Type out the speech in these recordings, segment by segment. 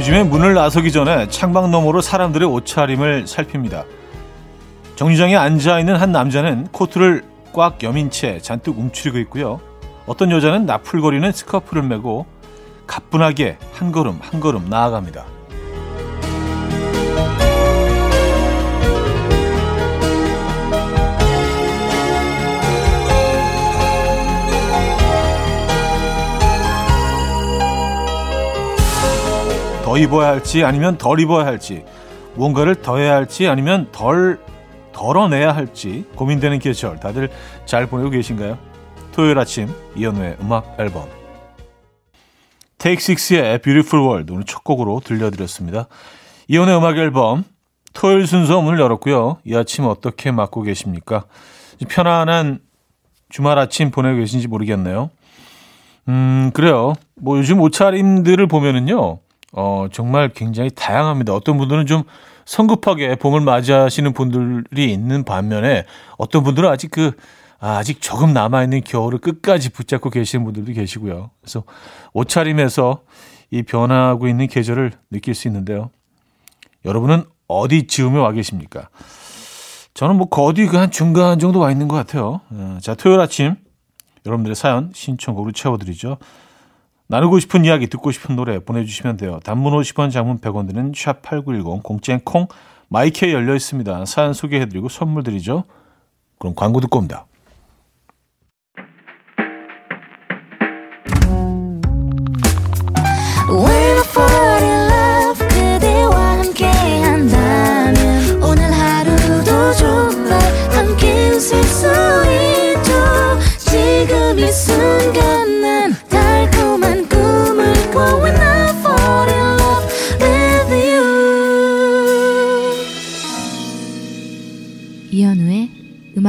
요즘에 문을 나서기 전에 창밖 너머로 사람들의 옷차림을 살핍니다. 정류장에 앉아있는 한 남자는 코트를 꽉 여민 채 잔뜩 움츠리고 있고요. 어떤 여자는 나풀거리는 스커프를 메고 가뿐하게 한 걸음 한 걸음 나아갑니다. 더 입어야 할지 아니면 덜 입어야 할지 무언가를 더해야 할지 아니면 덜 덜어내야 할지 고민되는 계절 다들 잘 보내고 계신가요? 토요일 아침 이연우의 음악 앨범 Take Six의 Beautiful World 오늘 첫 곡으로 들려드렸습니다. 이연우의 음악 앨범 토요일 순서 문을 열었고요. 이 아침 어떻게 맞고 계십니까? 편안한 주말 아침 보내고 계신지 모르겠네요. 음, 그래요. 뭐 요즘 옷차림들을 보면은요. 어, 정말 굉장히 다양합니다. 어떤 분들은 좀 성급하게 봄을 맞이하시는 분들이 있는 반면에 어떤 분들은 아직 그 아, 직 조금 남아있는 겨울을 끝까지 붙잡고 계시는 분들도 계시고요. 그래서 옷차림에서 이 변하고 있는 계절을 느낄 수 있는데요. 여러분은 어디 즈음에 와 계십니까? 저는 뭐 거디 그한 중간 정도 와 있는 것 같아요. 어, 자, 토요일 아침 여러분들의 사연 신청곡으로 채워드리죠. 나누고 싶은 이야기, 듣고 싶은 노래 보내주시면 돼요. 단문 50원, 장문 100원 드는 샵8910, 공짜인 콩, 마이크에 열려 있습니다. 사연 소개해드리고 선물 드리죠. 그럼 광고 듣고 옵니다.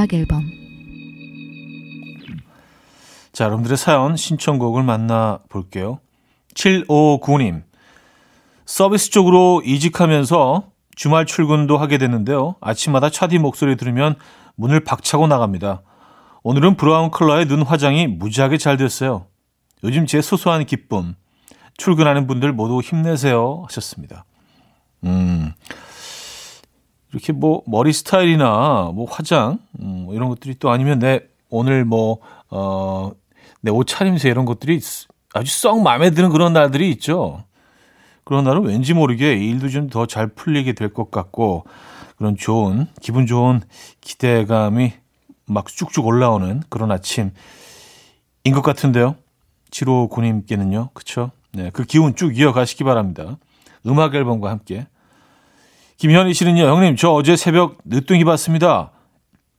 음악 앨범 자, 여러분들의 사연 신청곡을 만나 볼게요. 7595님. 서비스 쪽으로 이직하면서 주말 출근도 하게 됐는데요. 아침마다 차디 목소리 들으면 문을 박차고 나갑니다. 오늘은 브라운 컬러의 눈 화장이 무지하게 잘 됐어요. 요즘 제 소소한 기쁨. 출근하는 분들 모두 힘내세요. 하셨습니다. 음. 이렇게 뭐 머리 스타일이나 뭐 화장 음, 뭐 이런 것들이 또 아니면 내 오늘 뭐 어 내 옷 차림새 이런 것들이 아주 썩 마음에 드는 그런 날들이 있죠. 그런 날은 왠지 모르게 일도 좀 더 잘 풀리게 될 것 같고 그런 좋은 기분 좋은 기대감이 막 쭉쭉 올라오는 그런 아침인 것 같은데요. 7호 군님께는요. 그쵸? 네, 그 기운 쭉 이어가시기 바랍니다. 음악 앨범과 함께 김현희 씨는요, 형님, 저 어제 새벽 늦둥이 봤습니다.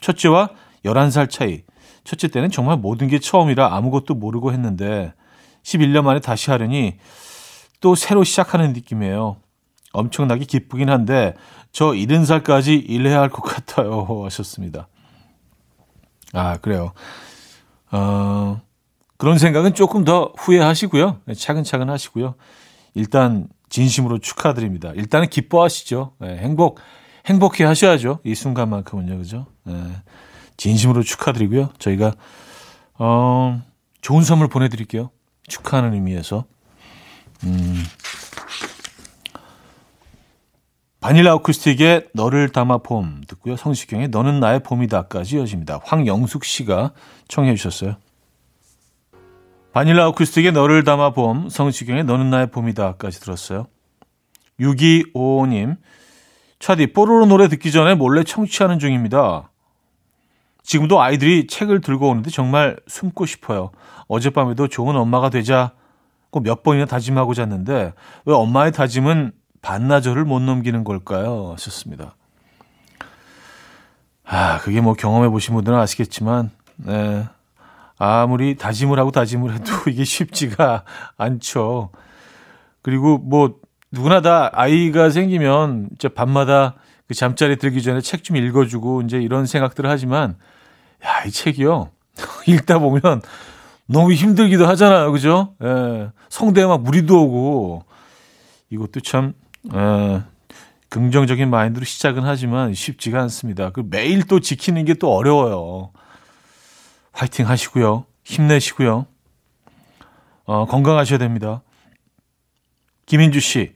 첫째와 11살 차이. 첫째 때는 정말 모든 게 처음이라 아무것도 모르고 했는데 11년 만에 다시 하려니 또 새로 시작하는 느낌이에요. 엄청나게 기쁘긴 한데 저 70살까지 일해야 할 것 같아요. 하셨습니다. 아, 그래요. 어, 그런 생각은 조금 더 후회하시고요. 차근차근 하시고요. 일단 진심으로 축하드립니다. 일단은 기뻐하시죠. 네, 행복, 행복해 하셔야죠. 이 순간만큼은요. 그죠? 네, 진심으로 축하드리고요. 저희가, 어, 좋은 선물 보내드릴게요. 축하하는 의미에서. 음, 바닐라 어쿠스틱의 너를 담아 봄 듣고요. 성시경의 너는 나의 봄이다까지 이어집니다. 황영숙 씨가 청해 주셨어요. 바닐라 어쿠스틱의 너를 담아 봄, 성시경의 너는 나의 봄이다까지 들었어요. 6255님, 차디, 뽀로로 노래 듣기 전에 몰래 청취하는 중입니다. 지금도 아이들이 책을 들고 오는데 정말 숨고 싶어요. 어젯밤에도 좋은 엄마가 되자고 몇 번이나 다짐하고 잤는데 왜 엄마의 다짐은 반나절을 못 넘기는 걸까요? 하셨습니다. 아, 그게 뭐 경험해 보신 분들은 아시겠지만, 네. 아무리 다짐을 하고 다짐을 해도 이게 쉽지가 않죠. 그리고 뭐 누구나 다 아이가 생기면 이제 밤마다 그 잠자리 들기 전에 책 좀 읽어주고 이제 이런 생각들을 하지만 야, 이 책이요. 읽다 보면 너무 힘들기도 하잖아요. 그죠? 예. 성대에 막 무리도 오고 이것도 참, 예. 긍정적인 마인드로 시작은 하지만 쉽지가 않습니다. 그 매일 또 지키는 게 또 어려워요. 화이팅 하시고요. 힘내시고요. 어, 건강하셔야 됩니다. 김인주 씨,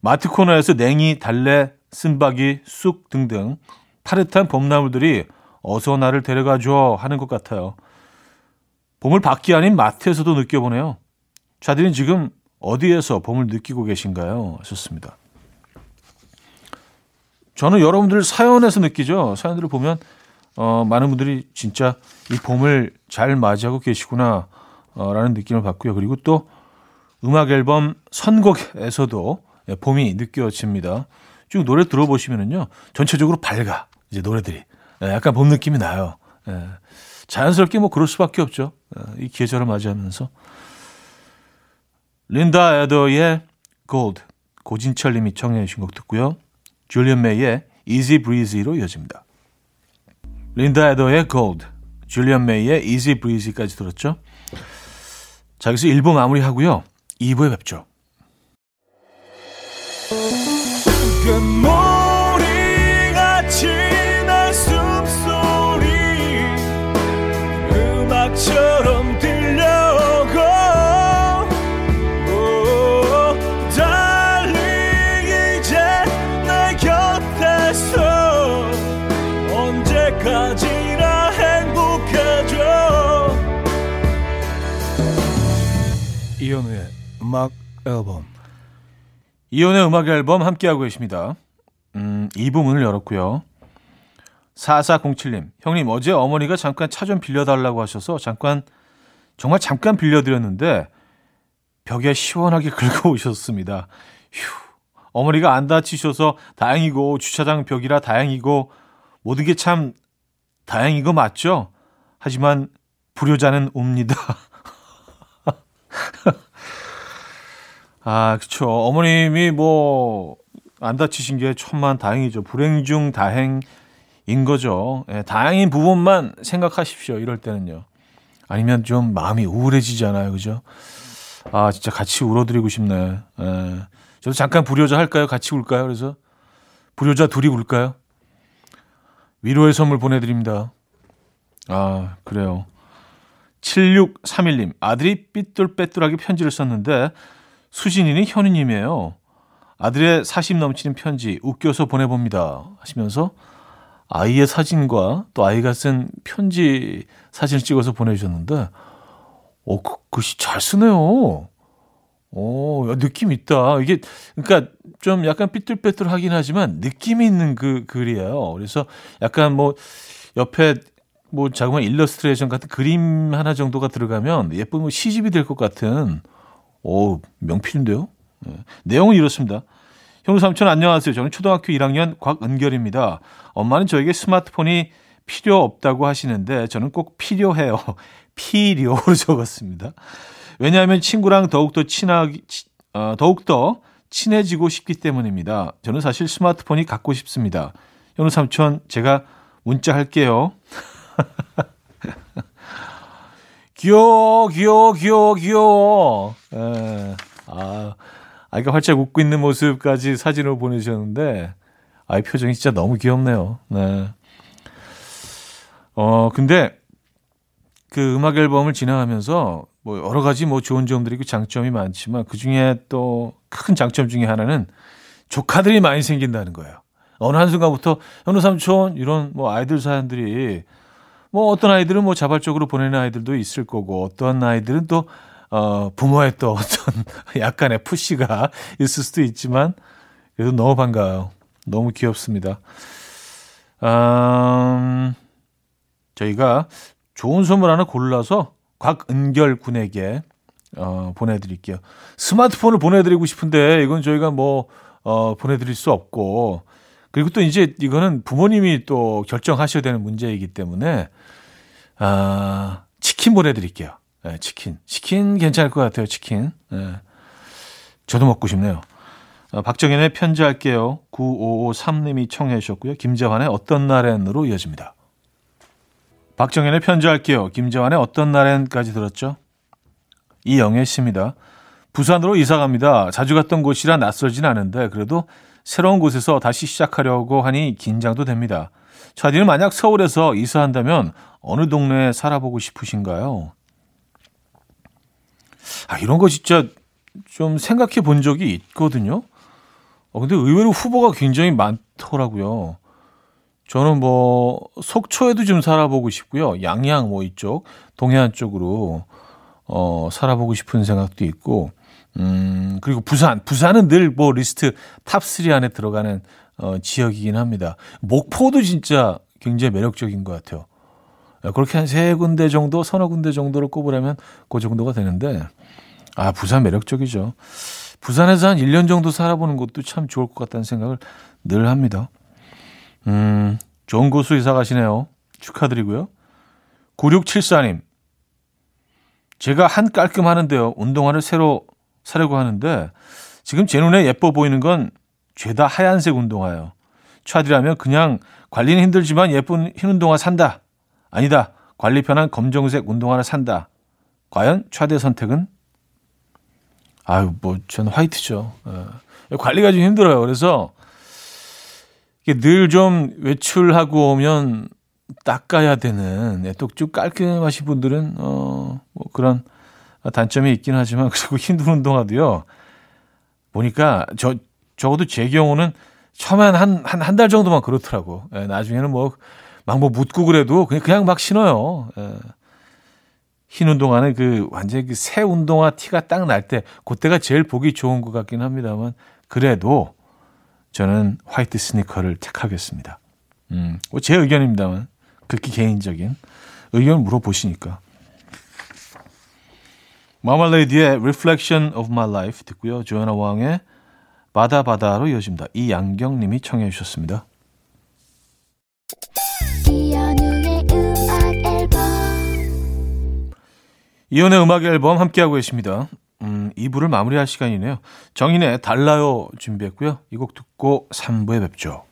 마트 코너에서 냉이, 달래, 쓴바기, 쑥 등등 파릇한 봄나물들이 어서 나를 데려가줘 하는 것 같아요. 봄을 밖이 아닌 마트에서도 느껴보네요. 자들은 지금 어디에서 봄을 느끼고 계신가요? 하셨습니다. 저는 여러분들 사연에서 느끼죠. 사연들을 보면 어, 많은 분들이 진짜 이 봄을 잘 맞이하고 계시구나 어, 라는 느낌을 받고요. 그리고 또 음악 앨범 선곡에서도 예, 봄이 느껴집니다. 쭉 노래 들어보시면은요. 전체적으로 밝아. 이제 노래들이. 예, 약간 봄 느낌이 나요. 예, 자연스럽게 뭐 그럴 수밖에 없죠. 이 계절을 맞이하면서. 린다 에더의 Gold 고진철 님이 청해 주신 곡 듣고요. 줄리언 메이의 Easy Breezy로 이어집니다. 린다 에더의 Gold, 줄리언 메이의 Easy Breezy까지 들었죠. 자, 여기서 1부 마무리하고요. 2부에 뵙죠. 금모리같이 날 숨소리 음악처럼 들려오고 오, 달리 이제 내 곁에서 언제까지나 행복해져. 음악 앨범 이혼의 음악 앨범 함께하고 계십니다. 음, 이 부문을 열었고요. 4407님, 형님, 어제 어머니가 잠깐 차 좀 빌려달라고 하셔서 잠깐, 정말 잠깐 빌려드렸는데, 벽에 시원하게 긁어 오셨습니다. 휴, 어머니가 안 다치셔서 다행이고, 주차장 벽이라 다행이고, 모든 게 참 다행인 거 맞죠? 하지만, 불효자는 옵니다. 아, 그쵸. 어머님이 뭐, 안 다치신 게 천만 다행이죠. 불행 중 다행인 거죠. 예, 다행인 부분만 생각하십시오. 이럴 때는요. 아니면 좀 마음이 우울해지잖아요. 그죠? 아, 진짜 같이 울어드리고 싶네. 예. 저도 잠깐 불효자 할까요? 같이 울까요? 그래서 불효자 둘이 울까요? 위로의 선물 보내드립니다. 아, 그래요. 7631님, 아들이 삐뚤빼뚤하게 편지를 썼는데, 수진이는 현우님이에요. 아들의 사심 넘치는 편지 웃겨서 보내봅니다. 하시면서 아이의 사진과 또 아이가 쓴 편지 사진을 찍어서 보내주셨는데, 어, 그, 글씨 잘 쓰네요. 오, 야, 느낌 있다. 이게, 그러니까 좀 약간 삐뚤빼뚤 하긴 하지만 느낌이 있는 그 글이에요. 그래서 약간 뭐 옆에 뭐 자그마한 일러스트레이션 같은 그림 하나 정도가 들어가면 예쁜 뭐 시집이 될 것 같은 오 명필인데요. 네. 내용은 이렇습니다. 형우 삼촌 안녕하세요. 저는 초등학교 1학년 곽은결입니다. 엄마는 저에게 스마트폰이 필요 없다고 하시는데 저는 꼭 필요해요. 필요로 적었습니다. 왜냐하면 친구랑 더욱더 친하기 어, 더욱더 친해지고 싶기 때문입니다. 저는 사실 스마트폰이 갖고 싶습니다. 현우 삼촌 제가 문자 할게요. 귀여워, 귀여워, 귀여워, 귀여워. 에, 아, 아이가 활짝 웃고 있는 모습까지 사진으로 보내주셨는데, 아이 표정이 진짜 너무 귀엽네요. 네. 어, 근데, 그 음악 앨범을 진행하면서, 뭐, 여러 가지 뭐 좋은 점들이 고 장점이 많지만, 그 중에 또 큰 장점 중에 하나는 조카들이 많이 생긴다는 거예요. 어느 한순간부터, 현우 삼촌, 이런 뭐 아이들 사연들이 뭐 어떤 아이들은 뭐 자발적으로 보내는 아이들도 있을 거고 어떤 아이들은 또 어, 부모의 또 어떤 약간의 푸시가 있을 수도 있지만 그래도 너무 반가워요. 너무 귀엽습니다. 음, 저희가 좋은 선물 하나 골라서 곽은결 군에게 어, 보내드릴게요. 스마트폰을 보내드리고 싶은데 이건 저희가 뭐 어, 보내드릴 수 없고 그리고 또 이제 이거는 부모님이 또 결정하셔야 되는 문제이기 때문에 아, 치킨 보내드릴게요. 네, 치킨. 치킨 괜찮을 것 같아요, 치킨. 네. 저도 먹고 싶네요. 어, 박정현의 편지할게요. 9553님이 청해 주셨고요. 김재환의 어떤 날엔으로 이어집니다. 박정현의 편지할게요. 김재환의 어떤 날엔까지 들었죠. 이영애 씨입니다. 부산으로 이사 갑니다. 자주 갔던 곳이라 낯설진 않은데 그래도 새로운 곳에서 다시 시작하려고 하니 긴장도 됩니다. 차디는 만약 서울에서 이사한다면 어느 동네에 살아보고 싶으신가요? 아, 이런 거 진짜 좀 생각해 본 적이 있거든요. 어, 근데 의외로 후보가 굉장히 많더라고요. 저는 뭐 속초에도 좀 살아보고 싶고요. 양양 뭐 이쪽 동해안 쪽으로 어 살아보고 싶은 생각도 있고 음 그리고 부산 부산은 늘 뭐 리스트 top3 안에 들어가는 어 지역이긴 합니다. 목포도 진짜 굉장히 매력적인 것 같아요. 예, 그렇게 한 세 군데 정도, 서너 군데 정도로 꼽으려면 그 정도가 되는데, 아, 부산 매력적이죠. 부산에서 한 1년 정도 살아보는 것도 참 좋을 것 같다는 생각을 늘 합니다. 음, 좋은 곳으로 이사 가시네요. 축하드리고요. 9674님. 제가 한 깔끔 하는데요. 운동화를 새로 사려고 하는데, 지금 제 눈에 예뻐 보이는 건 죄다 하얀색 운동화예요. 차디라면 그냥 관리는 힘들지만 예쁜 흰 운동화 산다. 아니다. 관리 편한 검정색 운동화를 산다. 과연 최대 선택은? 아유, 뭐, 저는 화이트죠. 예. 관리가 좀 힘들어요. 그래서, 늘 좀 외출하고 오면 닦아야 되는, 예, 또쭉 깔끔하신 분들은, 어, 뭐 그런 단점이 있긴 하지만, 그리고 힘든 운동화도요. 보니까, 저, 적어도 제 경우는 처음엔 한, 한, 한 달 정도만 그렇더라고. 예, 나중에는 뭐, 막뭐 묻고 그래도 그냥, 그냥 막 신어요. 예. 흰 운동화는 그 완전히 그 새 운동화 티가 딱 날 때, 그때가 제일 보기 좋은 것 같긴 합니다만, 그래도 저는 화이트 스니커를 택하겠습니다. 음, 뭐제 의견입니다만, 극히 개인적인 의견 물어보시니까. 마말레이디의 Reflection of My Life 듣고요. 조연아 왕의 바다 바다로 이어집니다. 이양경 님이 청해 주셨습니다. 이현우의 음악 앨범 이연의 음악 앨범 함께하고 계십니다. 음, 2부를 마무리할 시간이네요. 정인의 달라요 준비했고요. 이 곡 듣고 3부에 뵙죠.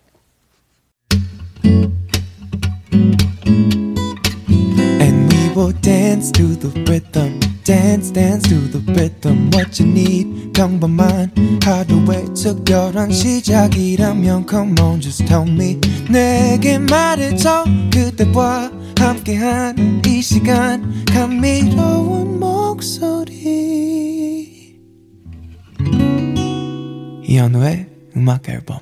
And we will dance to the rhythm. Dance, dance to the rhythm. What you need, 평범한 하루의 특별한 시작이라면 Come on, just tell me. 내게 말해줘. 그대와 함께한 이 시간. 감미로운 목소리. 이현우의 음악 앨범.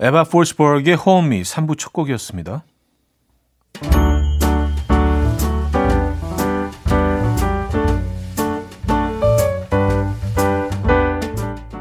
에바 폴스버그의 Home Me 3부 첫 곡이었습니다.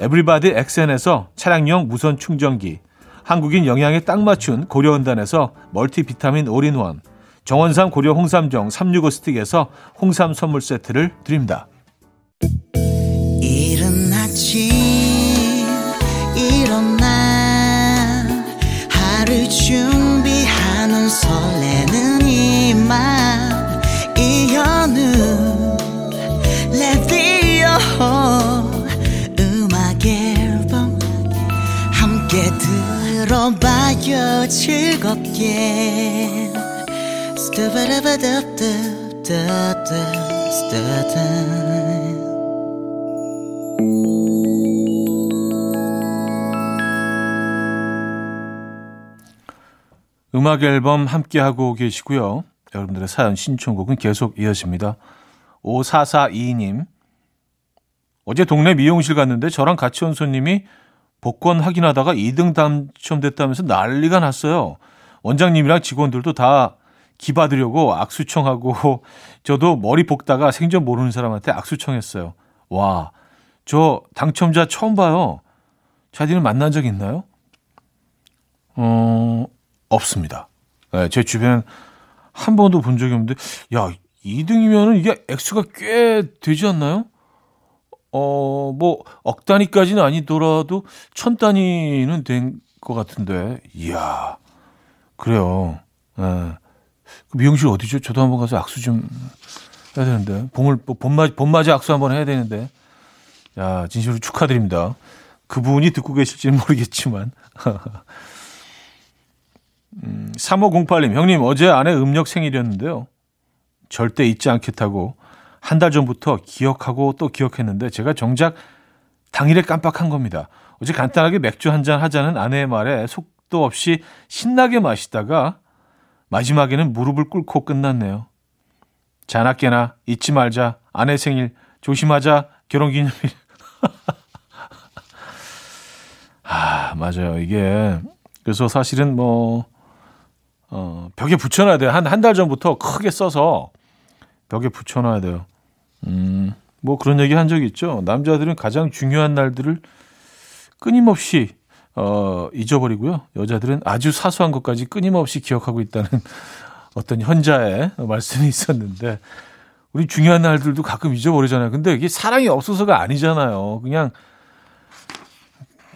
에브리바디 엑센에서 차량용 무선 충전기, 한국인 영양에 딱 맞춘 고려은단에서 멀티 비타민 올인원, 정원삼 고려 홍삼정 365 스틱에서 홍삼 선물 세트를 드립니다. 이른 아침 일어나 하루 준비하는 설레는 이맘 봐요 즐겁게 스타바라바답답답답 스타타임 음악 앨범 함께하고 계시고요. 여러분들의 사연 신청곡은 계속 이어집니다. 5442님 어제 동네 미용실 갔는데 저랑 같이 온 손님이 복권 확인하다가 2등 당첨됐다면서 난리가 났어요. 원장님이랑 직원들도 다 기받으려고 악수청하고 저도 머리 볶다가 생전 모르는 사람한테 악수청했어요. 와, 저 당첨자 처음 봐요. 자디는 만난 적 있나요? 어, 없습니다. 네, 제 주변 한 번도 본 적이 없는데, 야, 2등이면은 이게 액수가 꽤 되지 않나요? 어, 뭐, 억 단위까지는 아니더라도 천 단위는 된 것 같은데, 이야, 그래요. 예. 그 미용실 어디죠? 저도 한번 가서 악수 좀 해야 되는데, 봄을, 뭐 봄맞이, 봄맞이 악수 한번 해야 되는데, 야, 진심으로 축하드립니다. 그분이 듣고 계실지는 모르겠지만. 음, 3508님, 형님, 어제 아내 음력 생일이었는데요. 절대 잊지 않겠다고 한 달 전부터 기억하고 또 기억했는데 제가 정작 당일에 깜빡한 겁니다. 어제 간단하게 맥주 한 잔 하자는 아내의 말에 속도 없이 신나게 마시다가 마지막에는 무릎을 꿇고 끝났네요. 자나깨나 잊지 말자. 아내 생일 조심하자. 결혼기념일. 아, 맞아요. 이게 그래서 사실은 뭐 어, 벽에 붙여놔야 돼요. 한 한 달 전부터 크게 써서 벽에 붙여놔야 돼요. 음, 뭐 그런 얘기 한 적 있죠. 남자들은 가장 중요한 날들을 끊임없이 어, 잊어버리고요. 여자들은 아주 사소한 것까지 끊임없이 기억하고 있다는 어떤 현자의 말씀이 있었는데 우리 중요한 날들도 가끔 잊어버리잖아요. 근데 이게 사랑이 없어서가 아니잖아요. 그냥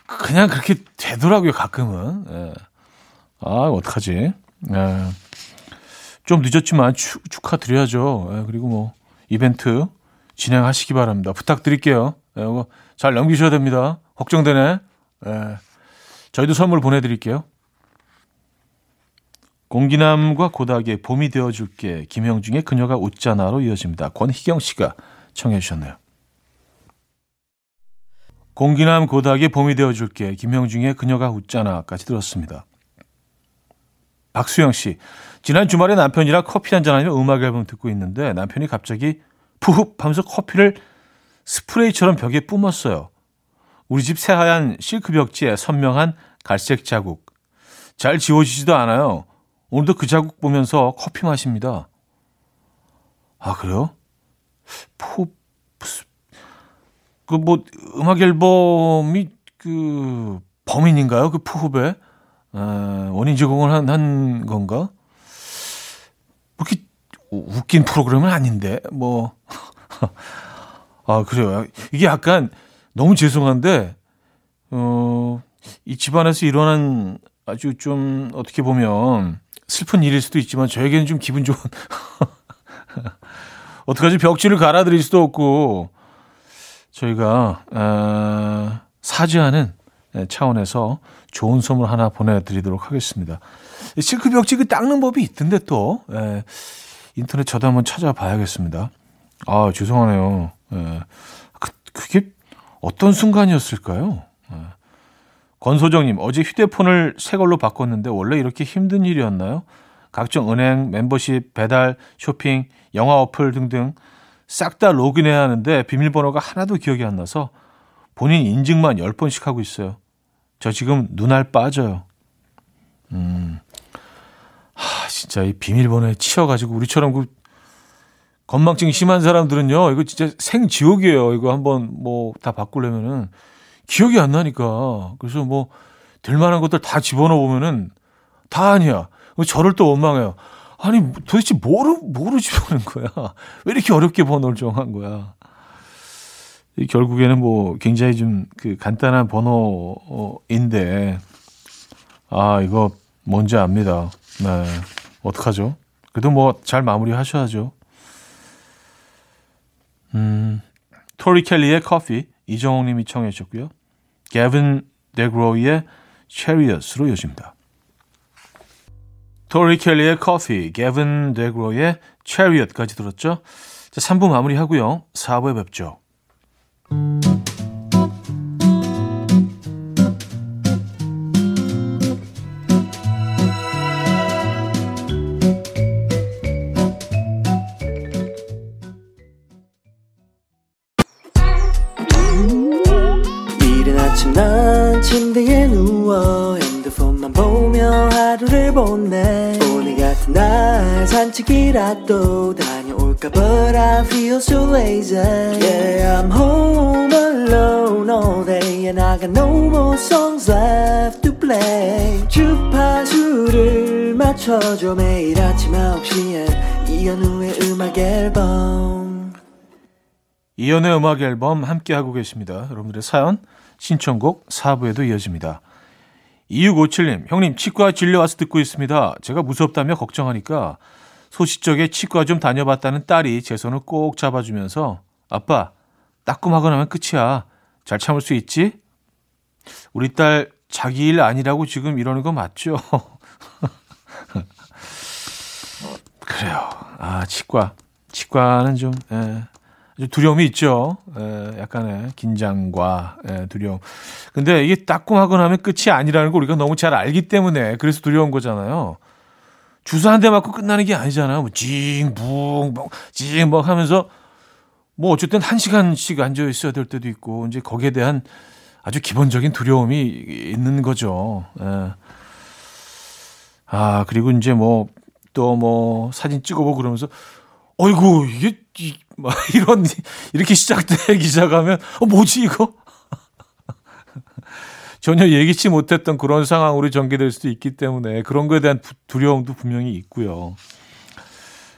그냥 그렇게 되더라고요. 가끔은. 예. 아 어떡하지? 예. 좀 늦었지만 축, 축하드려야죠. 예, 그리고 뭐 이벤트 진행하시기 바랍니다. 부탁드릴게요. 예, 이거 잘 넘기셔야 됩니다. 걱정되네. 예. 저희도 선물 보내드릴게요. 공기남과 고닥의 봄이 되어줄게 김형중의 그녀가 웃잖아로 이어집니다. 권희경 씨가 청해 주셨네요. 공기남 고닥의 봄이 되어줄게 김형중의 그녀가 웃잖아까지 들었습니다. 박수영 씨, 지난 주말에 남편이랑 커피 한잔 하며 음악 앨범 듣고 있는데 남편이 갑자기 푸흡 하면서 커피를 스프레이처럼 벽에 뿜었어요. 우리 집 새하얀 실크 벽지에 선명한 갈색 자국. 잘 지워지지도 않아요. 오늘도 그 자국 보면서 커피 마십니다. 아, 그래요? 푸, 그, 뭐, 음악 앨범이 그, 범인인가요? 그 푸흡에? 아, 원인 제공을 한, 한 건가? 뭐 이렇게 웃긴 프로그램은 아닌데, 뭐. 아, 그래요. 이게 약간 너무 죄송한데, 어, 이 집안에서 일어난 아주 좀 어떻게 보면 슬픈 일일 수도 있지만 저에게는 좀 기분 좋은 어떡하지 벽지를 갈아드릴 수도 없고 저희가 어, 사죄하는 차원에서 좋은 선물 하나 보내드리도록 하겠습니다. 실크 벽지 그 닦는 법이 있던데 또 예, 인터넷 저도 한번 찾아봐야겠습니다. 아 죄송하네요. 예, 그, 그게 어떤 순간이었을까요? 예. 권소정님, 어제 휴대폰을 새 걸로 바꿨는데 원래 이렇게 힘든 일이었나요? 각종 은행, 멤버십, 배달, 쇼핑, 영화 어플 등등 싹 다 로그인해야 하는데 비밀번호가 하나도 기억이 안 나서 본인 인증만 10번씩 하고 있어요. 저 지금 눈알 빠져요. 음, 하, 진짜 이 비밀번호에 치여가지고 우리처럼 그 건망증 심한 사람들은요, 이거 진짜 생지옥이에요. 이거 한번 뭐 다 바꾸려면은. 기억이 안 나니까. 그래서 뭐, 될 만한 것들 다 집어넣어 보면은 다 아니야. 저를 또 원망해요. 아니, 도대체 뭐로, 뭐로 집어넣은 거야? 왜 이렇게 어렵게 번호를 정한 거야? 결국에는 뭐 굉장히 좀 그 간단한 번호인데, 아, 이거 뭔지 압니다. 네. 어떡하죠? 그래도 뭐 잘 마무리 하셔야죠. 음, 토리 켈리의 커피, 이정홍 님이 청해 주셨고요. 게빈 데그로이의 체리엇으로 이어집니다. 토리 켈리의 커피, 게빈 데그로이의 체리엇까지 들었죠. 자, 3부 마무리하고요. 4부에 뵙죠. 마 같은 날 산책이라도 다녀올까 But I feel so lazy Yeah I'm home alone all day And I got no more songs left to play 주파수를 맞춰줘 매일 아침 9시에 이현우의 음악 앨범 이연의 음악 앨범 함께하고 계십니다. 여러분들의 사연, 신청곡 4부에도 이어집니다. 2657님, 형님, 치과 진료 와서 듣고 있습니다. 제가 무섭다며 걱정하니까 소시적에 치과 좀 다녀봤다는 딸이 제 손을 꼭 잡아주면서 아빠, 따끔하고 나면 끝이야. 잘 참을 수 있지? 우리 딸 자기 일 아니라고 지금 이러는 거 맞죠? 그래요. 아, 치과. 치과는 좀, 예. 좀 두려움이 있죠. 에, 약간의 긴장과 에, 두려움. 근데 이게 따끔하고 나면 끝이 아니라는 걸 우리가 너무 잘 알기 때문에 그래서 두려운 거잖아요. 주사 한 대 맞고 끝나는 게 아니잖아요. 뭐 징, 붕, 뭐, 징, 뭐 하면서 뭐 어쨌든 한 시간씩 앉아 있어야 될 때도 있고 이제 거기에 대한 아주 기본적인 두려움이 있는 거죠. 에. 아, 그리고 이제 뭐 또뭐 사진 찍어보고 그러면서 어이구, 이게, 이, 막 이런, 이렇게 시작되기 시작하면, 어, 뭐지, 이거? 전혀 예기치 못했던 그런 상황으로 전개될 수도 있기 때문에 그런 거에 대한 부- 두려움도 분명히 있고요.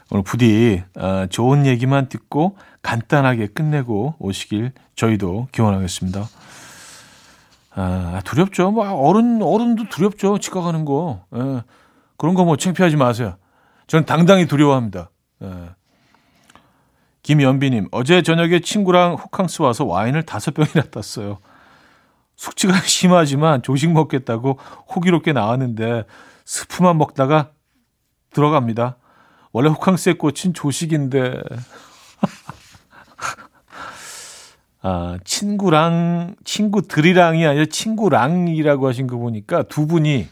오늘 부디, 어, 좋은 얘기만 듣고 간단하게 끝내고 오시길 저희도 기원하겠습니다. 아, 두렵죠. 뭐, 어른, 어른도 두렵죠. 치과 가는 거. 예. 그런 거 뭐 창피하지 마세요. 저는 당당히 두려워합니다. 예. 김연비님, 어제 저녁에 친구랑 호캉스 와서 와인을 다섯 병이나 땄어요. 숙취가 심하지만 조식 먹겠다고 호기롭게 나왔는데 스프만 먹다가 들어갑니다. 원래 호캉스의 꽃은 조식인데. 아, 친구랑, 친구들이랑이 아니라 친구랑이라고 하신 거 보니까 두 분이,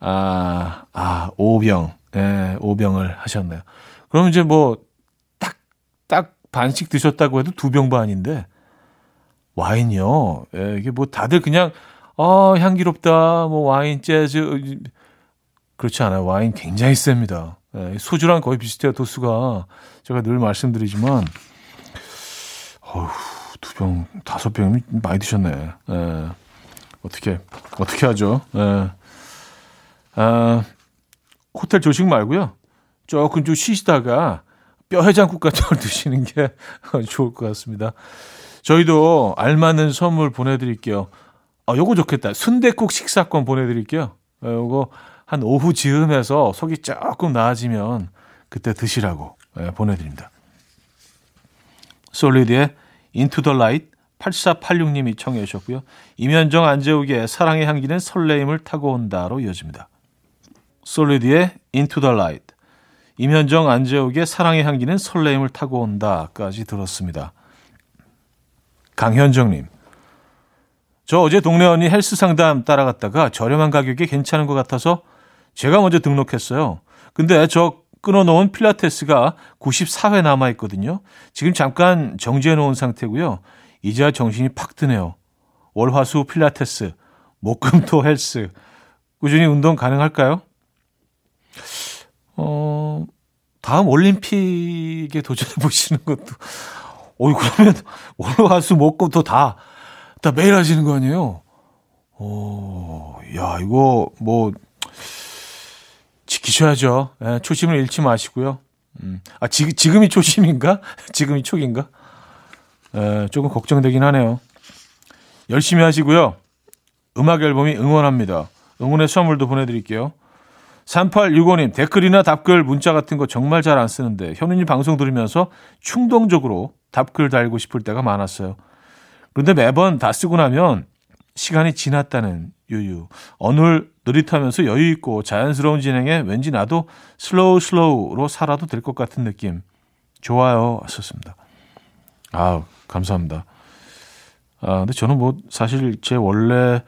아, 아, 오병, 예, 오병을 하셨네요. 그럼 이제 뭐, 딱 반씩 드셨다고 해도 두 병 반인데 와인이요. 예, 이게 뭐 다들 그냥 아 향기롭다 뭐 와인 재즈 그렇지 않아요. 와인 굉장히 셉니다. 예, 소주랑 거의 비슷해요 도수가 제가 늘 말씀드리지만 어휴 두병 다섯 병이 많이 드셨네. 예, 어떻게 어떻게 하죠? 예. 아, 호텔 조식 말고요. 조금 좀 쉬시다가 뼈 해장국 같은 걸 드시는 게 좋을 것 같습니다. 저희도 알맞는 선물 보내드릴게요. 아, 요거 좋겠다. 순대국 식사권 보내드릴게요. 아, 요거 한 오후 즈음해서 속이 조금 나아지면 그때 드시라고 예, 보내드립니다. 솔리드의 Into the Light 8486님이 청해 주셨고요. 임현정 안재욱의 사랑의 향기는 설레임을 타고 온다로 이어집니다. 솔리드의 Into the Light 임현정 안재욱의 사랑의 향기는 설레임을 타고 온다까지 들었습니다. 강현정님. 저 어제 동네 언니 헬스 상담 따라갔다가 저렴한 가격에 괜찮은 것 같아서 제가 먼저 등록했어요. 근데 저 끊어놓은 필라테스가 94회 남아있거든요. 지금 잠깐 정지해놓은 상태고요. 이제야 정신이 팍 드네요. 월화수 필라테스, 목금토 헬스. 꾸준히 운동 가능할까요? 어, 다음 올림픽에 도전해 보시는 것도, 어이, 그러면 월화수 목금토 다, 다 매일 하시는 거 아니에요? 오, 야, 이거 뭐, 지키셔야죠. 예, 초심을 잃지 마시고요. 음, 아, 지, 지금이 초심인가? 지금이 초기인가? 예, 조금 걱정되긴 하네요. 열심히 하시고요. 음악 앨범이 응원합니다. 응원의 선물도 보내드릴게요. 3865님, 댓글이나 답글, 문자 같은 거 정말 잘 안 쓰는데, 현우님 방송 들으면서 충동적으로 답글 달고 싶을 때가 많았어요. 그런데 매번 다 쓰고 나면 시간이 지났다는 유유. 어느 느릿하면서 여유있고 자연스러운 진행에 왠지 나도 슬로우 슬로우로 살아도 될 것 같은 느낌. 좋아요. 하셨습니다. 아 감사합니다. 아, 근데 저는 뭐 사실 제 원래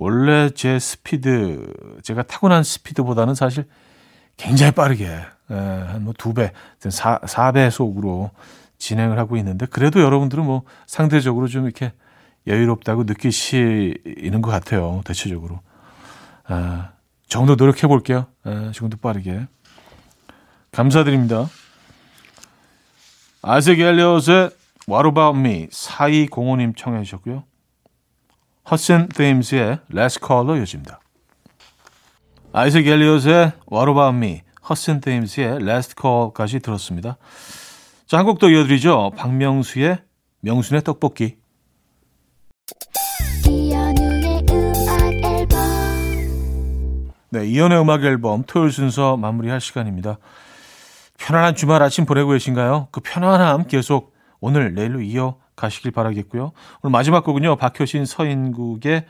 원래 제 스피드 제가 타고난 스피드보다는 사실 굉장히 빠르게 한뭐 두 배, 사, 4배속으로 진행을 하고 있는데 그래도 여러분들은 뭐 상대적으로 좀 이렇게 여유롭다고 느끼시는 것 같아요. 대체적으로. 아, 정도 노력해 볼게요. 아, 더 빠르게. 감사드립니다. 아이색 엘리엇의 What About Me 4205님 청해 주셨고요. 허슨 테임스의 Last Call로 이어집니다. 아이색 엘리엇의 What About Me 허슨 테임스의 Last Call까지 들었습니다. 자, 한 곡 더 이어드리죠. 박명수의 명순의 떡볶이. 네, 이현우의 음악 앨범 토요일 순서 마무리할 시간입니다. 편안한 주말 아침 보내고 계신가요? 그 편안함 계속 오늘 내일로 이어 가시길 바라겠고요. 오늘 마지막 곡은요. 박효신 서인국의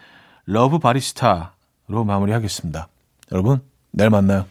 러브 바리스타로 마무리하겠습니다. 여러분, 내일 만나요.